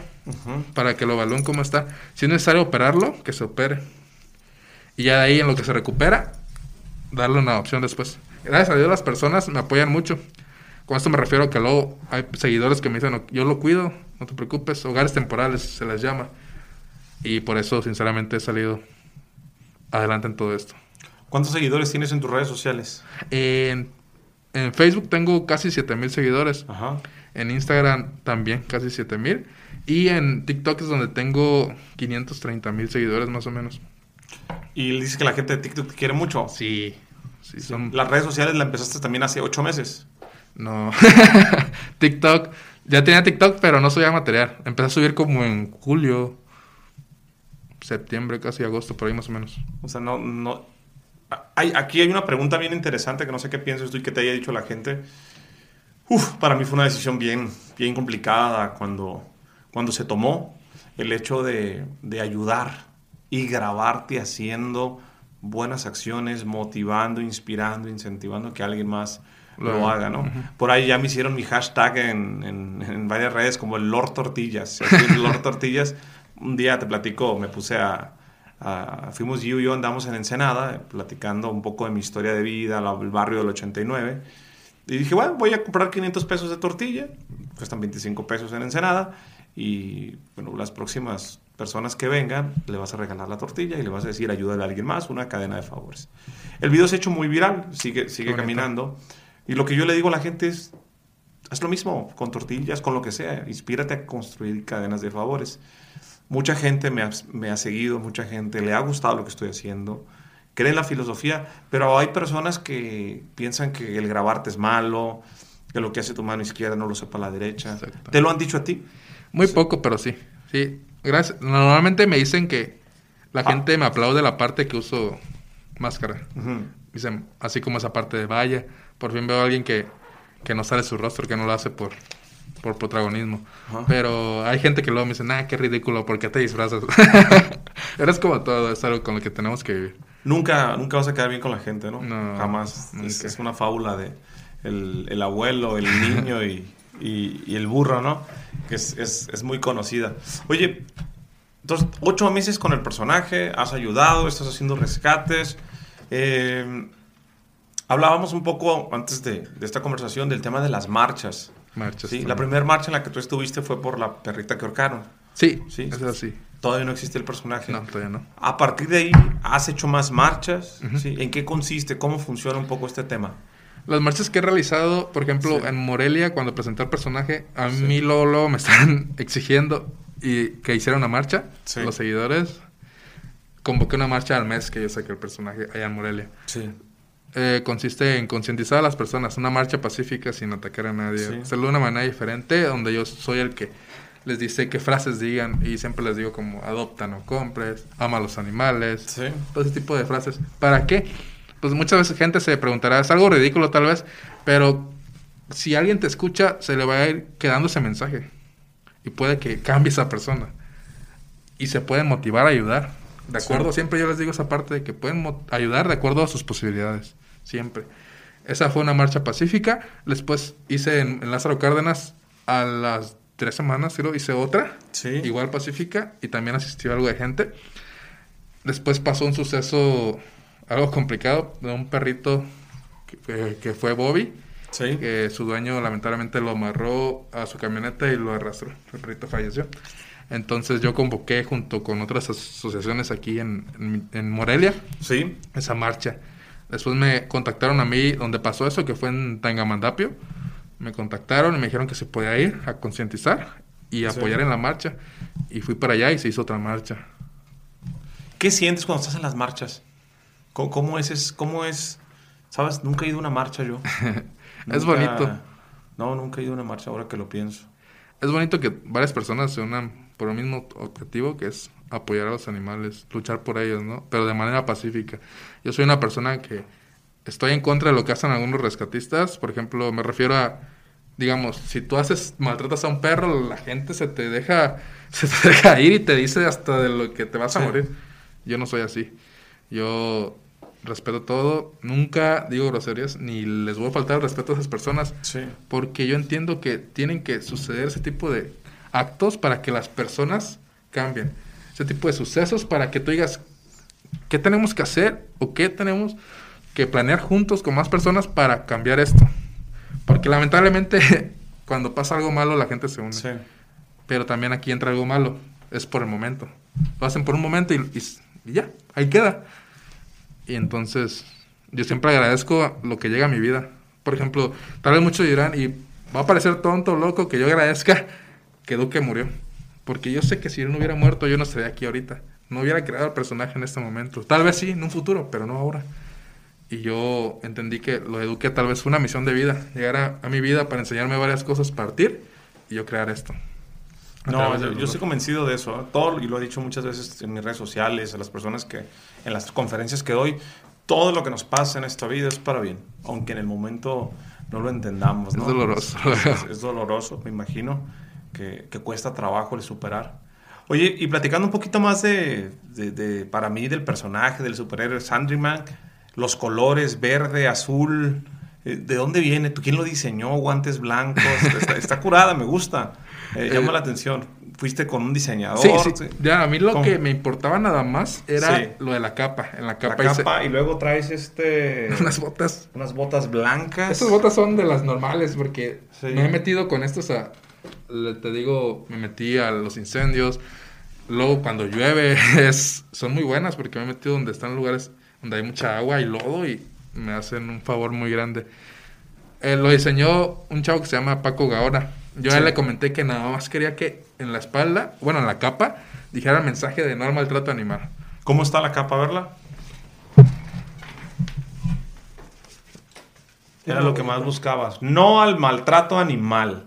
para que lo evalúen cómo está. Si es necesario operarlo, que se opere. Y ya de ahí, en lo que se recupera, darle una opción después. Gracias a Dios las personas me apoyan mucho. Con esto me refiero a que luego hay seguidores que me dicen, yo lo cuido, no te preocupes, hogares temporales se les llama. Y por eso, sinceramente, he salido adelante en todo esto. ¿Cuántos seguidores tienes en tus redes sociales? En, Facebook tengo casi 7000 seguidores. En Instagram también casi 7000. Y en TikTok es donde tengo 530 mil seguidores más o menos. ¿Y dices que la gente de TikTok te quiere mucho? Sí. Son... Las redes sociales la empezaste también hace 8 meses. No. TikTok. Ya tenía TikTok, pero no subía material. Empecé a subir como en julio septiembre, casi agosto, por ahí más o menos. O sea, no, no. Hay, aquí hay una pregunta bien interesante que no sé qué piensas tú y que te haya dicho la gente. Uf, para mí fue una decisión bien, bien complicada cuando, cuando se tomó el hecho de, de ayudar y grabarte haciendo buenas acciones, motivando, inspirando, incentivando que alguien más lo haga, ¿no? Por ahí ya me hicieron mi hashtag en, en, en varias redes como el Lord Tortillas. El Lord Tortillas un día te platico, me puse a, fuimos yo y yo andamos en Ensenada, platicando un poco de mi historia de vida, el barrio del 89. Y dije, bueno, voy a comprar 500 pesos de tortilla, cuestan 25 pesos en Ensenada, y bueno, las próximas personas que vengan, le vas a regalar la tortilla y le vas a decir, ayúdale a alguien más, una cadena de favores. El video se ha hecho muy viral, sigue, sigue caminando, y lo que yo le digo a la gente es, haz lo mismo, con tortillas, con lo que sea, inspírate a construir cadenas de favores. Mucha gente me ha, seguido, mucha gente le ha gustado lo que estoy haciendo, cree en la filosofía, pero hay personas que piensan que el grabarte es malo, que lo que hace tu mano izquierda no lo sepa la derecha. ¿Te lo han dicho a ti? Muy poco, pero sí. Sí, gracias. Normalmente me dicen que la ah. gente me aplaude la parte que uso máscara. Dicen, así como esa parte de vaya. Por fin veo a alguien que, que no sale su rostro, que no lo hace por, por protagonismo. Pero hay gente que luego me dice, nah, qué ridículo, ¿por qué te disfrazas? Eres como todo, es algo con lo que tenemos que vivir. Nunca, nunca vas a quedar bien con la gente, ¿no? no Jamás. Es, una fábula de el, el abuelo, el niño y, y, el burro, ¿no? Que es, es, es muy conocida. Oye, entonces, ocho meses con el personaje, has ayudado, estás haciendo rescates. Eh, hablábamos un poco antes de, de, esta conversación del tema de las marchas. Sí, la primera marcha en la que tú estuviste fue por la perrita que ahorcaron. Sí, sí, es así. Todavía no existe el personaje. No, todavía no. A partir de ahí, ¿has hecho más marchas? ¿Sí? ¿En qué consiste? ¿Cómo funciona un poco este tema? Las marchas que he realizado, por ejemplo, en Morelia, cuando presenté el personaje, a mí Lolo me están exigiendo y que hiciera una marcha, los seguidores. Convoqué una marcha al mes que yo saqué el personaje allá en Morelia. Sí. Eh, consiste en concientizar a las personas, una marcha pacífica sin atacar a nadie, hacerlo de una manera diferente, donde yo soy el que les dice qué frases digan y siempre les digo como adopta, no compres, ama a los animales, Sí. todo ese tipo de frases. ¿Para qué? Pues muchas veces gente se preguntará, es algo ridículo tal vez, pero si alguien te escucha, se le va a ir quedando ese mensaje y puede que cambie esa persona y se pueden motivar a ayudar. De acuerdo, siempre yo les digo esa parte de que pueden ayudar de acuerdo a sus posibilidades, siempre. Esa fue una marcha pacífica. Después hice en, en Lázaro Cárdenas a las tres semanas, creo, hice otra, Sí. igual pacífica, y también asistió algo de gente. Después pasó un suceso algo complicado de un perrito que, que- que fue Bobby, Sí. que su dueño lamentablemente lo amarró a su camioneta y lo arrastró. El perrito falleció. Entonces yo convoqué junto con otras asociaciones aquí en, en- en Morelia Sí. esa marcha. Después me contactaron a mí donde pasó eso, que fue en Tangamandapio. Me contactaron y me dijeron que se podía ir a concientizar y apoyar en la marcha. Y fui para allá y se hizo otra marcha. ¿Qué sientes cuando estás en las marchas? ¿Cómo, cómo es, es- ¿Cómo es? ¿Sabes? Nunca he ido a una marcha yo. Es Nunca- bonito. No, nunca he ido a una marcha ahora que lo pienso. Es bonito que varias personas se unan por el mismo objetivo, que es apoyar a los animales, luchar por ellos, ¿no? Pero de manera pacífica. Yo soy una persona que estoy en contra de lo que hacen algunos rescatistas. Por ejemplo, me refiero a, digamos, si tú haces, maltratas a un perro, la gente se te deja, se te deja ir y te dice hasta de lo que te vas a Sí. morir. Yo no soy así. Yo respeto todo, nunca digo groserías, ni les voy a faltar el respeto a esas personas Sí. porque yo entiendo que tienen que suceder ese tipo de actos para que las personas cambien. Ese tipo de sucesos para que tú digas qué tenemos que hacer o qué tenemos que planear juntos con más personas para cambiar esto. Porque lamentablemente cuando pasa algo malo la gente se une. Sí. Pero también aquí entra algo malo. Es por el momento. Lo hacen por un momento y, y- y ya, ahí queda. Y entonces yo siempre agradezco lo que llega a mi vida. Por ejemplo, tal vez muchos dirán, y va a parecer tonto loco que yo agradezca que Duque murió. Porque yo sé que si él no hubiera muerto, yo no estaría aquí ahorita. No hubiera creado el personaje en este momento. Tal vez sí, en un futuro, pero no ahora. Y yo entendí que lo de Duque tal vez fue una misión de vida. Llegar a, a mi vida para enseñarme varias cosas, partir y yo crear esto. No, yo, yo estoy convencido de eso. ¿eh? Todo, y lo he dicho muchas veces en mis redes sociales, a las personas que, en las conferencias que doy, todo lo que nos pasa en esta vida es para bien, aunque en el momento no lo entendamos. Es ¿no? doloroso. Es, es- es doloroso, me imagino, que, que cuesta trabajo el superar. Oye, y platicando un poquito más de, de- de, para mí, del personaje, del superhéroe Sandryman, los colores verde, azul, eh, ¿de dónde viene? ¿Tú quién lo diseñó? Guantes blancos, está, está curada, me gusta, Eh, llama Eh, la atención. Fuiste con un diseñador. Sí, sí. Ya, a mí lo ¿Cómo? que me importaba nada más era Sí. lo de la capa. En la La capa, hice capa y luego traes este unas botas. unas botas blancas. Estas botas son de las normales porque Sí. me he metido con estos a... Te digo, me metí a los incendios. Luego cuando llueve es, son muy buenas porque me he metido donde están lugares donde hay mucha agua y lodo y me hacen un favor muy grande. Eh, lo diseñó un chavo que se llama Paco Gaona. Yo a Sí. él le comenté que nada más quería que en la espalda, bueno, en la capa, dijera el mensaje de no al maltrato animal. ¿Cómo está la capa? Verla. Era lo que más buscabas. No al maltrato animal.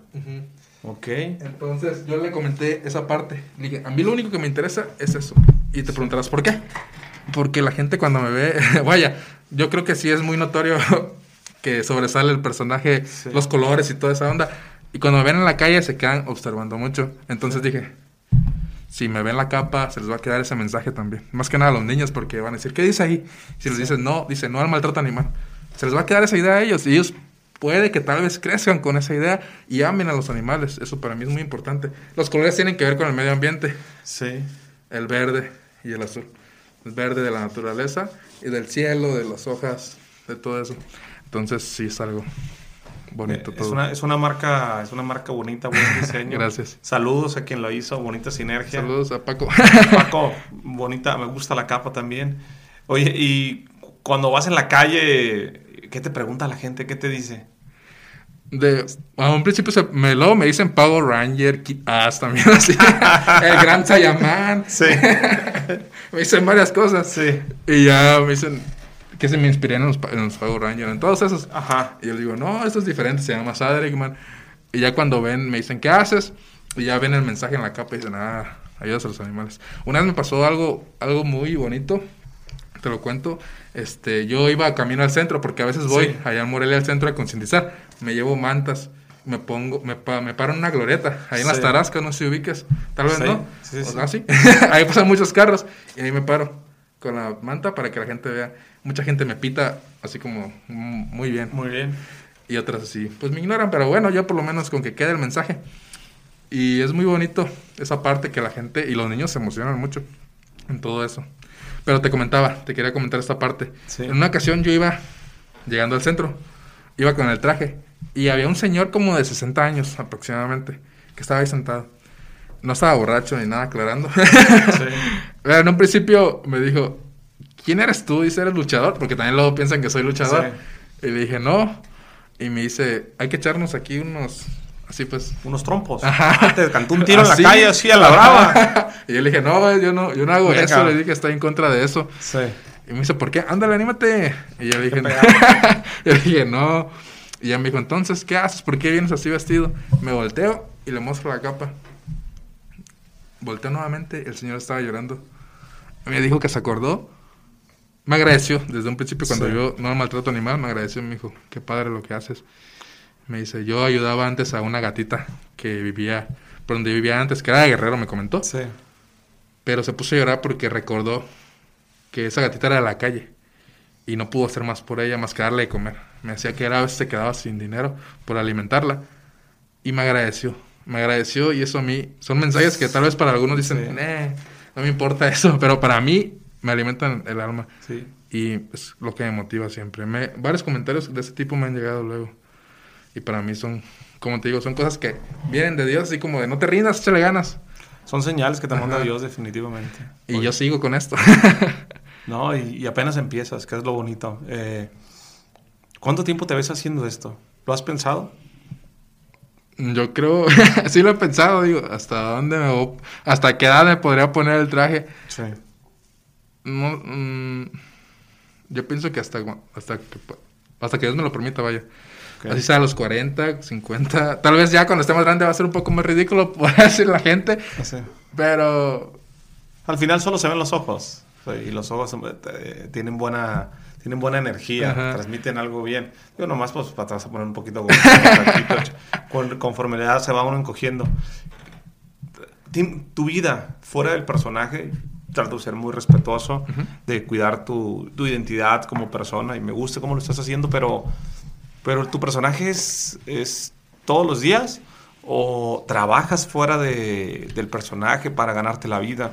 Ok. Entonces yo le comenté esa parte. Le dije, a mí lo único que me interesa es eso. Y te preguntarás, ¿por qué? Porque la gente cuando me ve, vaya, yo creo que sí es muy notorio que sobresale el personaje, Sí. los colores y toda esa onda. Y cuando me ven en la calle se quedan observando mucho. Entonces dije, si me ven la capa, se les va a quedar ese mensaje también. Más que nada a los niños, porque van a decir, ¿qué dice ahí? Si les dices no, dice no al maltrato animal. Se les va a quedar esa idea a ellos. Y ellos puede que tal vez crezcan con esa idea y amen a los animales. Eso para mí es muy importante. Los colores tienen que ver con el medio ambiente. Sí. El verde y el azul. El verde de la naturaleza y del cielo, de las hojas, de todo eso. Entonces sí es algo bonito Eh, todo. Es una, es una marca, es una marca bonita, buen diseño. Gracias. Saludos a quien lo hizo, bonita sinergia. Saludos a Paco. Paco, bonita, me gusta la capa también. Oye, y cuando vas en la calle, ¿qué te pregunta la gente? ¿Qué te dice? De, a un principio se, me, luego me dicen Power Ranger, Kid Ass también así. el Gran Saiyaman. Sí. me dicen varias cosas. Sí. Y ya me dicen que se me inspiré en los, pa- en los Power Rangers, en todos esos. Ajá. Y yo le digo, no, esto es diferente, se llama Sadrickman. Y ya cuando ven, me dicen, ¿qué haces? Y ya ven el mensaje en la capa y dicen, ah, ayudas a los animales. Una vez me pasó algo, algo muy bonito, te lo cuento. Este, yo iba camino al centro, porque a veces voy allá en Morelia al centro a concientizar. Me llevo mantas, me pongo, me, me paro en una glorieta, ahí en las Tarascas, no sé si ubiques, tal vez no. Sí, sí. sí. ahí pasan muchos carros y ahí me paro con la manta para que la gente vea. Mucha gente me pita así como muy bien. Muy bien. Y otras así, pues me ignoran, pero bueno, yo por lo menos con que quede el mensaje. Y es muy bonito esa parte que la gente y los niños se emocionan mucho en todo eso. Pero te comentaba, te quería comentar esta parte. En una ocasión yo iba llegando al centro, iba con el traje y había un señor como de 60 años aproximadamente que estaba ahí sentado. No estaba borracho ni nada aclarando. Pero en un principio me dijo, ¿quién eres tú? Dice, ¿eres luchador? Porque también luego piensan que soy luchador. Y le dije, no. Y me dice, hay que echarnos aquí unos Así pues. Unos trompos. Ajá. Te cantó un tiro en la calle así a la brava. y yo le dije, no, yo no, yo no hago eso. Le dije, estoy en contra de eso. Sí. Y me dice, ¿por qué? Ándale, anímate. Y yo le dije, no. yo le dije, no. Y ella me dijo, entonces, ¿qué haces? ¿Por qué vienes así vestido? Me volteo y le muestro la capa. Volteo nuevamente, el señor estaba llorando. Me dijo que se acordó. Me agradeció desde un principio cuando yo no maltrato animal, me agradeció, me dijo, qué padre lo que haces. Me dice, yo ayudaba antes a una gatita que vivía por donde vivía antes, que era de Guerrero, me comentó. Sí. Pero se puso a llorar porque recordó que esa gatita era de la calle y no pudo hacer más por ella más que darle de comer. Me decía que a veces se quedaba sin dinero por alimentarla y me agradeció. Me agradeció y eso a mí son mensajes que tal vez para algunos dicen, no me importa eso, pero para mí me alimentan el alma. Sí. Y es lo que me motiva siempre. Me, varios comentarios de ese tipo me han llegado luego. Y para mí son, como te digo, son cosas que vienen de Dios, así como de no te rindas, échale ganas. Son señales que te manda Dios definitivamente. Y yo sigo con esto. no, y, apenas empiezas, que es lo bonito. Eh, ¿Cuánto tiempo te ves haciendo esto? ¿Lo has pensado? Yo creo, sí lo he pensado, digo, ¿hasta dónde me voy? ¿Hasta qué edad me podría poner el traje? Sí. No, mm, yo pienso que hasta, hasta, que, hasta que Dios me lo permita, vaya. Así sea a los 40, 50. Tal vez ya cuando esté más grande va a ser un poco más ridículo, por decir la gente. Pero. Al final solo se ven los ojos. Y los ojos eh, tienen buena tienen buena energía, transmiten algo bien. Yo nomás pues para a poner un poquito con, conforme la edad se va uno encogiendo. Tu vida fuera del personaje, trato de ser muy respetuoso, de cuidar tu, tu, identidad como persona y me gusta cómo lo estás haciendo, pero pero tu personaje es, es todos los días o trabajas fuera de, del personaje para ganarte la vida.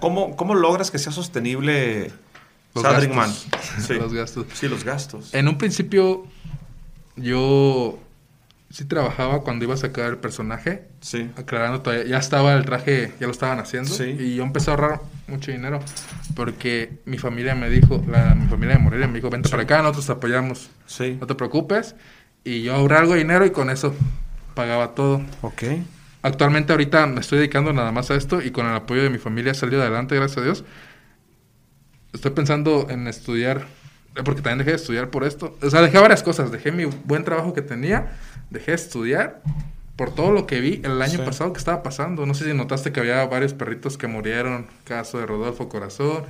¿Cómo, cómo logras que sea sostenible los gastos. Sí. los gastos. Sí, los gastos. En un principio yo sí trabajaba cuando iba a sacar el personaje. Sí. Aclarando todavía, ya estaba el traje, ya lo estaban haciendo. Sí. Y yo empecé a ahorrar mucho dinero porque mi familia me dijo, la, mi familia de Morelia me dijo, vente para acá, nosotros te apoyamos. Sí. No te preocupes. Y yo ahorré algo de dinero y con eso pagaba todo. Ok. Actualmente ahorita me estoy dedicando nada más a esto y con el apoyo de mi familia he salido adelante, gracias a Dios. Estoy pensando en estudiar, porque también dejé de estudiar por esto. O sea, dejé varias cosas. Dejé mi buen trabajo que tenía dejé de estudiar por todo lo que vi el año pasado que estaba pasando. No sé si notaste que había varios perritos que murieron, caso de Rodolfo Corazón,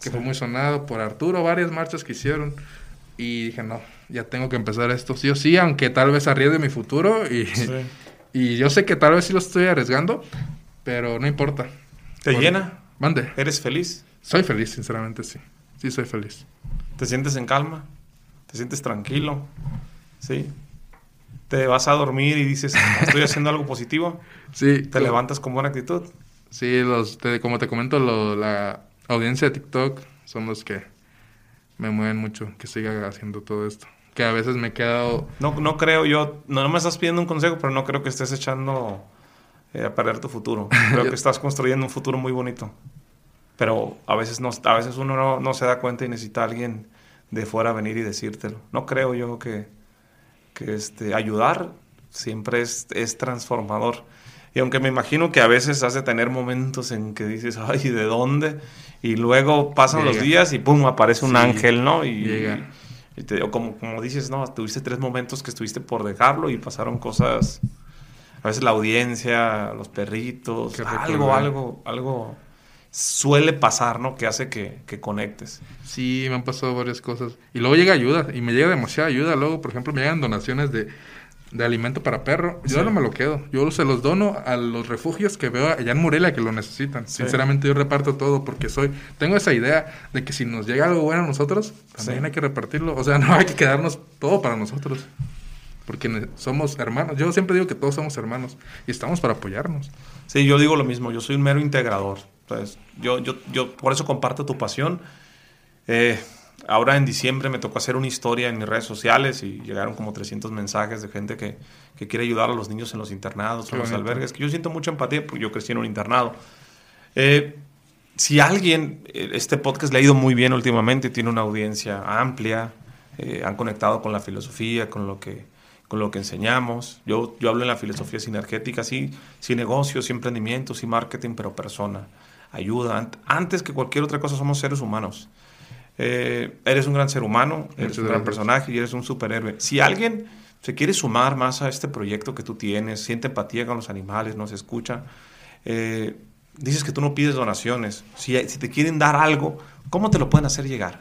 que fue muy sonado por Arturo, varias marchas que hicieron. Y dije, no, ya tengo que empezar esto sí o sí, aunque tal vez arriesgue mi futuro. Y, y yo sé que tal vez sí lo estoy arriesgando, pero no importa. ¿Te llena? Mande. ¿Eres feliz? Soy feliz, sinceramente, sí. Sí, soy feliz. ¿Te sientes en calma? ¿Te sientes tranquilo? Sí te vas a dormir y dices, estoy haciendo algo positivo. Sí. Te levantas con buena actitud. Sí, los, como te comento, la audiencia de TikTok son los que me mueven mucho, que siga haciendo todo esto. Que a veces me he quedado... No, no creo yo, no, me estás pidiendo un consejo, pero no creo que estés echando eh, a perder tu futuro. Creo que estás construyendo un futuro muy bonito. Pero a veces, no, a veces uno no, no se da cuenta y necesita a alguien de fuera venir y decírtelo. No creo yo que que este, ayudar siempre es, es transformador. Y aunque me imagino que a veces has de tener momentos en que dices, ay, ¿de dónde? Y luego pasan los días y pum, aparece un ángel, ¿no? Y, Llega. y te, como, como dices, no, tuviste tres momentos que estuviste por dejarlo y pasaron cosas. a veces la audiencia, los perritos, algo, algo, algo suele pasar, ¿no? Que hace que, que, conectes. Sí, me han pasado varias cosas. Y luego llega ayuda, y me llega demasiada ayuda. Luego, por ejemplo, me llegan donaciones de, de alimento para perro. Yo no me lo quedo. Yo se los dono a los refugios que veo allá en Morelia que lo necesitan. Sinceramente, yo reparto todo porque soy. Tengo esa idea de que si nos llega algo bueno a nosotros, también hay que repartirlo. O sea, no hay que quedarnos todo para nosotros. Porque somos hermanos. Yo siempre digo que todos somos hermanos y estamos para apoyarnos. Sí, yo digo lo mismo. Yo soy un mero integrador. Entonces, yo, yo, yo por eso comparto tu pasión. Eh, Ahora en diciembre me tocó hacer una historia en mis redes sociales y llegaron como 300 mensajes de gente que, que quiere ayudar a los niños en los internados en los albergues, que yo siento mucha empatía porque yo crecí en un internado. Eh, si alguien, eh, este podcast le ha ido muy bien últimamente, tiene una audiencia amplia, eh, han conectado con la filosofía, con lo que, con lo que enseñamos. Yo, yo hablo en la filosofía sinergética, sí, sí negocios, sí emprendimientos, sí marketing, pero persona, ayuda. Antes que cualquier otra cosa somos seres humanos. Eh, eres un gran ser humano, eres un gran personaje y eres un superhéroe. Si alguien se quiere sumar más a este proyecto que tú tienes, siente empatía con los animales, nos escucha, eh, dices que tú no pides donaciones. Si, si, te quieren dar algo, ¿cómo te lo pueden hacer llegar?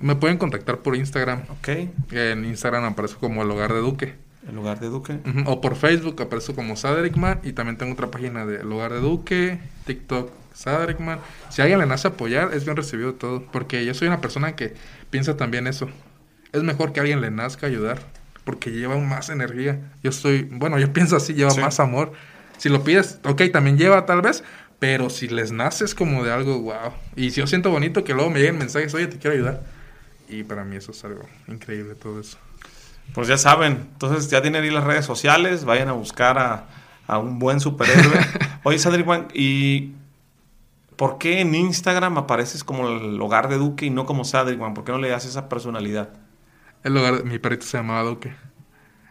Me pueden contactar por Instagram. Ok. En Instagram aparezco como El Hogar de Duque. El Hogar de Duque. O por Facebook aparezco como Sadrickman y también tengo otra página de El Hogar de Duque, TikTok Sadrickman. Si alguien le nace apoyar, es bien recibido todo. Porque yo soy una persona que piensa también eso. Es mejor que alguien le nazca ayudar. Porque lleva más energía. Yo estoy, bueno, yo pienso así, lleva más amor. Si lo pides, ok, también lleva tal vez. Pero si les nace es como de algo, wow. Y si yo siento bonito que luego me lleguen mensajes, oye, te quiero ayudar. Y para mí eso es algo increíble todo eso. Pues ya saben, entonces ya tienen ahí las redes sociales, vayan a buscar a, a un buen superhéroe. Oye, Sadrickman, ¿y ¿Por qué en Instagram apareces como el hogar de Duque y no como Sadrickman? ¿Por qué no le das esa personalidad? El hogar, mi perrito se llamaba Duque.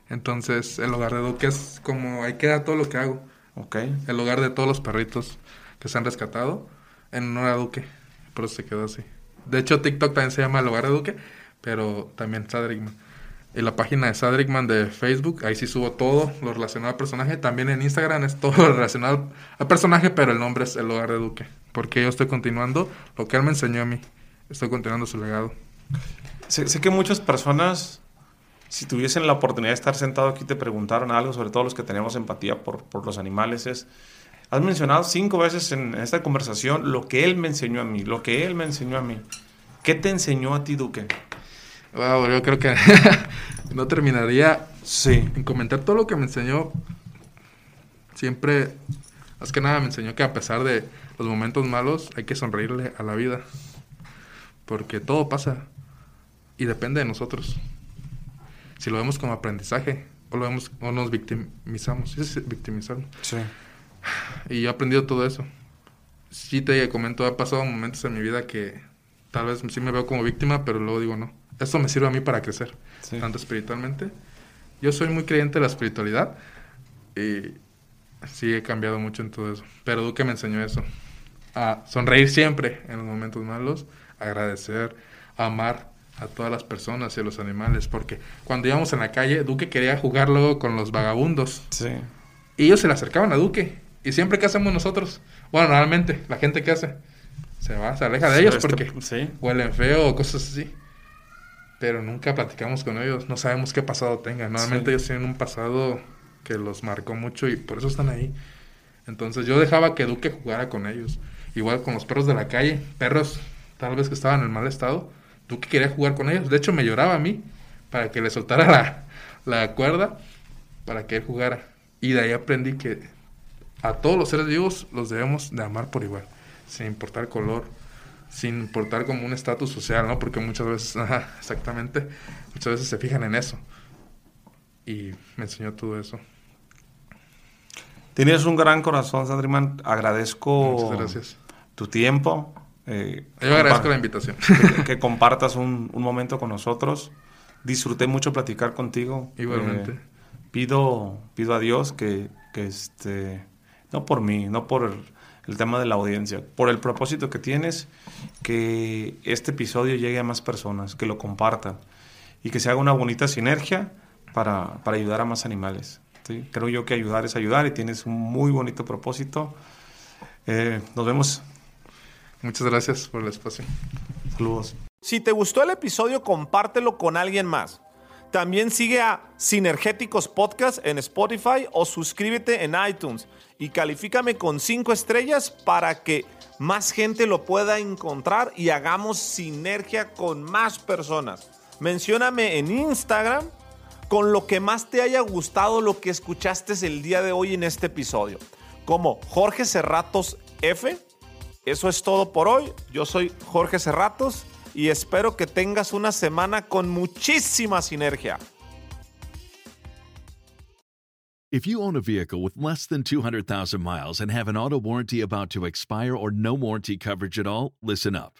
Entonces, el hogar de Duque es como, ahí queda todo lo que hago. Ok. El hogar de todos los perritos que se han rescatado en honor a Duque. Por eso se quedó así. De hecho, TikTok también se llama el hogar de Duque, pero también Sadrickman en la página de Sadrickman de Facebook, ahí sí subo todo lo relacionado al personaje. También en Instagram es todo lo relacionado al personaje, pero el nombre es El Hogar de Duque. Porque yo estoy continuando lo que él me enseñó a mí. Estoy continuando su legado. Sé, que muchas personas, si tuviesen la oportunidad de estar sentado aquí, te preguntaron algo, sobre todo los que tenemos empatía por, por los animales, es... Has mencionado cinco veces en esta conversación lo que él me enseñó a mí, lo que él me enseñó a mí. ¿Qué te enseñó a ti, Duque? Wow, yo creo que no terminaría sí. en comentar todo lo que me enseñó. Siempre, más que nada, me enseñó que a pesar de los momentos malos, hay que sonreírle a la vida. Porque todo pasa y depende de nosotros. Si lo vemos como aprendizaje o, lo vemos, o nos victimizamos. Es victimizarnos. Sí. Y yo he aprendido todo eso. Sí te comento, ha pasado momentos en mi vida que tal vez sí me veo como víctima, pero luego digo no esto me sirve a mí para crecer, tanto espiritualmente. Yo soy muy creyente de la espiritualidad y sí he cambiado mucho en todo eso. Pero Duque me enseñó eso. A sonreír siempre en los momentos malos, agradecer, amar a todas las personas y a los animales. Porque cuando íbamos en la calle, Duque quería jugar luego con los vagabundos. Sí. Y ellos se le acercaban a Duque. Y siempre, ¿qué hacemos nosotros? Bueno, normalmente, la gente que hace, se va, se aleja de ellos porque huelen feo o cosas así pero nunca platicamos con ellos, no sabemos qué pasado tengan. Normalmente ellos tienen un pasado que los marcó mucho y por eso están ahí. Entonces yo dejaba que Duque jugara con ellos. Igual con los perros de la calle, perros tal vez que estaban en mal estado, Duque quería jugar con ellos. De hecho me lloraba a mí para que le soltara la, la cuerda para que él jugara. Y de ahí aprendí que a todos los seres vivos los debemos de amar por igual, sin importar color, sin importar como un estatus social, ¿no? Porque muchas veces, exactamente, muchas veces se fijan en eso. Y me enseñó todo eso. Tienes un gran corazón, Sandriman. Agradezco tu tiempo. Eh, Yo agradezco la invitación. Que, compartas un, momento con nosotros. Disfruté mucho platicar contigo. Igualmente. Eh, pido, pido a Dios que, que este, no por mí, no por el tema de la audiencia, por el propósito que tienes, que este episodio llegue a más personas, que lo compartan y que se haga una bonita sinergia para, ayudar a más animales. Creo yo que ayudar es ayudar y tienes un muy bonito propósito. Eh, nos vemos. Muchas gracias por el espacio. Saludos. Si te gustó el episodio, compártelo con alguien más. También sigue a Sinergéticos Podcast en Spotify o suscríbete en iTunes y califícame con 5 estrellas para que más gente lo pueda encontrar y hagamos sinergia con más personas. Mencióname en Instagram con lo que más te haya gustado lo que escuchaste el día de hoy en este episodio. Como Jorge Cerratos F. Eso es todo por hoy. Yo soy Jorge Cerratos y espero que tengas una semana con muchísima sinergia. If you own a vehicle with less than 200,000 miles and have an auto warranty about to expire or no warranty coverage at all, listen up.